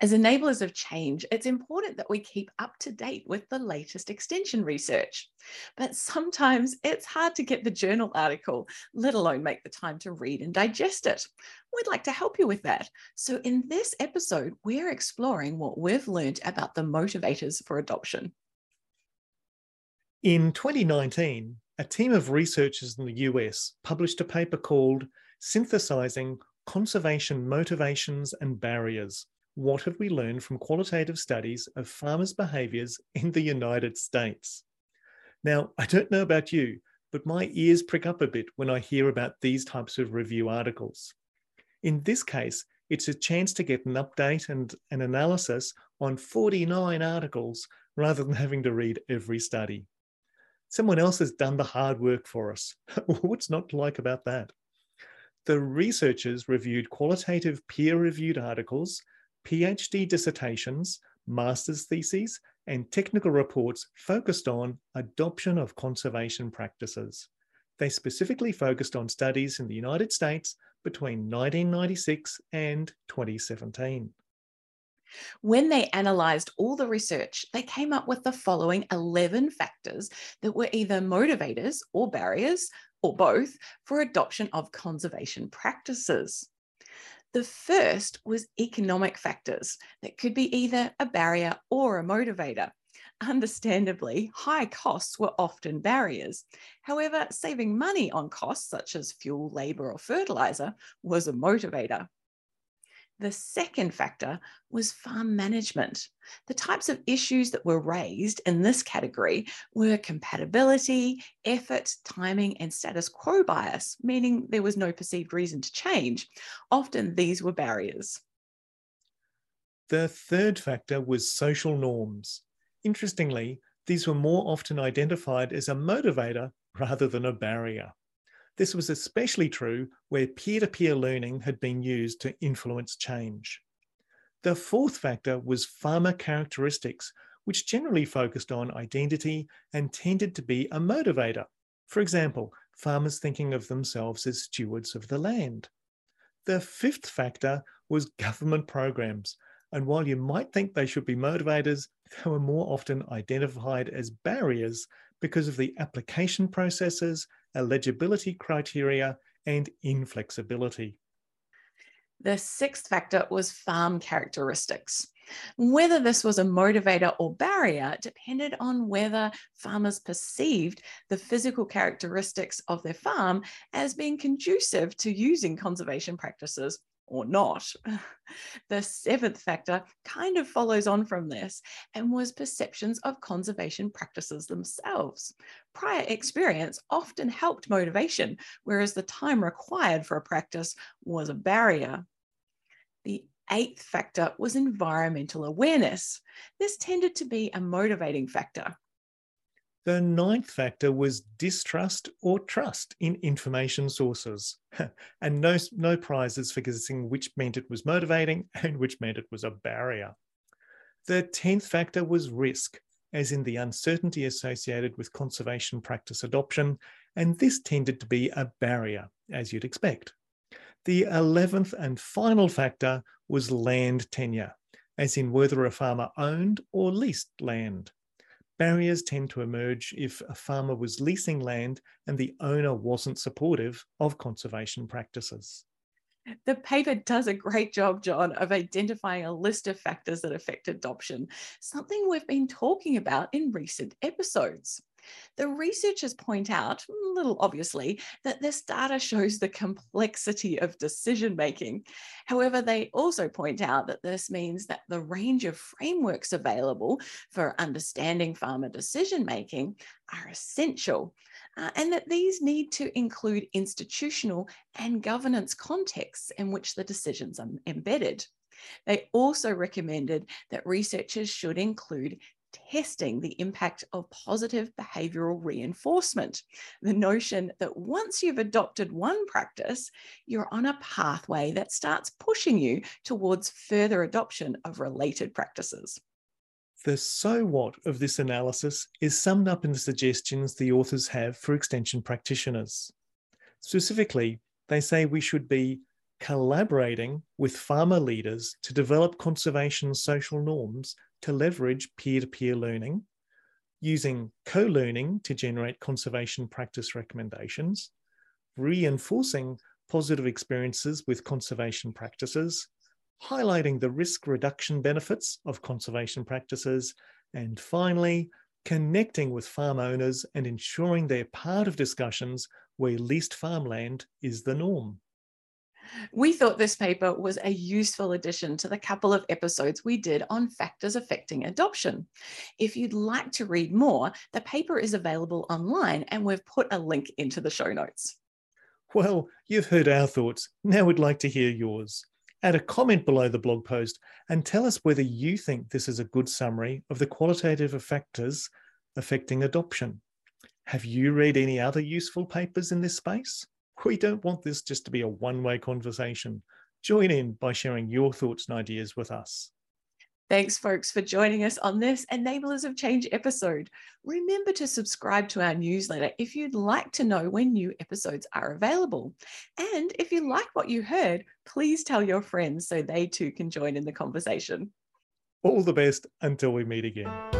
As enablers of change, it's important that we keep up to date with the latest extension research. But sometimes it's hard to get the journal article, let alone make the time to read and digest it. We'd like to help you with that. So, in this episode, we're exploring what we've learned about the motivators for adoption. In 2019, a team of researchers in the US published a paper called Synthesizing Conservation Motivations and Barriers what have we learned from qualitative studies of farmers' behaviours in the United States? Now, I don't know about you, but my ears prick up a bit when I hear about these types of review articles. In this case, it's a chance to get an update and an analysis on 49 articles rather than having to read every study. Someone else has done the hard work for us. What's not to like about that? The researchers reviewed qualitative peer reviewed articles PhD dissertations, master's theses, and technical reports focused on adoption of conservation practices. They specifically focused on studies in the United States between 1996 and 2017. When they analysed all the research, they came up with the following 11 factors that were either motivators or barriers, or both, for adoption of conservation practices. The first was economic factors that could be either a barrier or a motivator. Understandably, high costs were often barriers. However, saving money on costs such as fuel, labour, or fertiliser was a motivator. The second factor was farm management. The types of issues that were raised in this category were compatibility, effort, timing, and status quo bias, meaning there was no perceived reason to change. Often these were barriers. The third factor was social norms. Interestingly, these were more often identified as a motivator rather than a barrier. This was especially true where peer to peer learning had been used to influence change. The fourth factor was farmer characteristics, which generally focused on identity and tended to be a motivator. For example, farmers thinking of themselves as stewards of the land. The fifth factor was government programs. And while you might think they should be motivators, they were more often identified as barriers because of the application processes eligibility criteria, and inflexibility. The sixth factor was farm characteristics. Whether this was a motivator or barrier depended on whether farmers perceived the physical characteristics of their farm as being conducive to using conservation practices or not. The seventh factor kind of follows on from this and was perceptions of conservation practices themselves. Prior experience often helped motivation, whereas the time required for a practice was a barrier. The eighth factor was environmental awareness. This tended to be a motivating factor. The ninth factor was distrust or trust in information sources, and no, no prizes for guessing which meant it was motivating and which meant it was a barrier. The tenth factor was risk, as in the uncertainty associated with conservation practice adoption, and this tended to be a barrier, as you'd expect. The 11th and final factor was land tenure, as in whether a farmer owned or leased land. Barriers tend to emerge if a farmer was leasing land and the owner wasn't supportive of conservation practices. The paper does a great job, John, of identifying a list of factors that affect adoption, something we've been talking about in recent episodes. The researchers point out, a little obviously, that this data shows the complexity of decision making. However, they also point out that this means that the range of frameworks available for understanding farmer decision making are essential. Uh, and that these need to include institutional and governance contexts in which the decisions are embedded. They also recommended that researchers should include testing the impact of positive behavioral reinforcement. The notion that once you've adopted one practice, you're on a pathway that starts pushing you towards further adoption of related practices. The so what of this analysis is summed up in the suggestions the authors have for extension practitioners. Specifically, they say we should be collaborating with farmer leaders to develop conservation social norms to leverage peer to peer learning, using co learning to generate conservation practice recommendations, reinforcing positive experiences with conservation practices, highlighting the risk reduction benefits of conservation practices, and finally, connecting with farm owners and ensuring they're part of discussions where leased farmland is the norm. We thought this paper was a useful addition to the couple of episodes we did on factors affecting adoption. If you'd like to read more, the paper is available online and we've put a link into the show notes. Well, you've heard our thoughts. Now we'd like to hear yours. Add a comment below the blog post and tell us whether you think this is a good summary of the qualitative factors affecting adoption. Have you read any other useful papers in this space? We don't want this just to be a one way conversation. Join in by sharing your thoughts and ideas with us. Thanks, folks, for joining us on this Enablers of Change episode. Remember to subscribe to our newsletter if you'd like to know when new episodes are available. And if you like what you heard, please tell your friends so they too can join in the conversation. All the best until we meet again.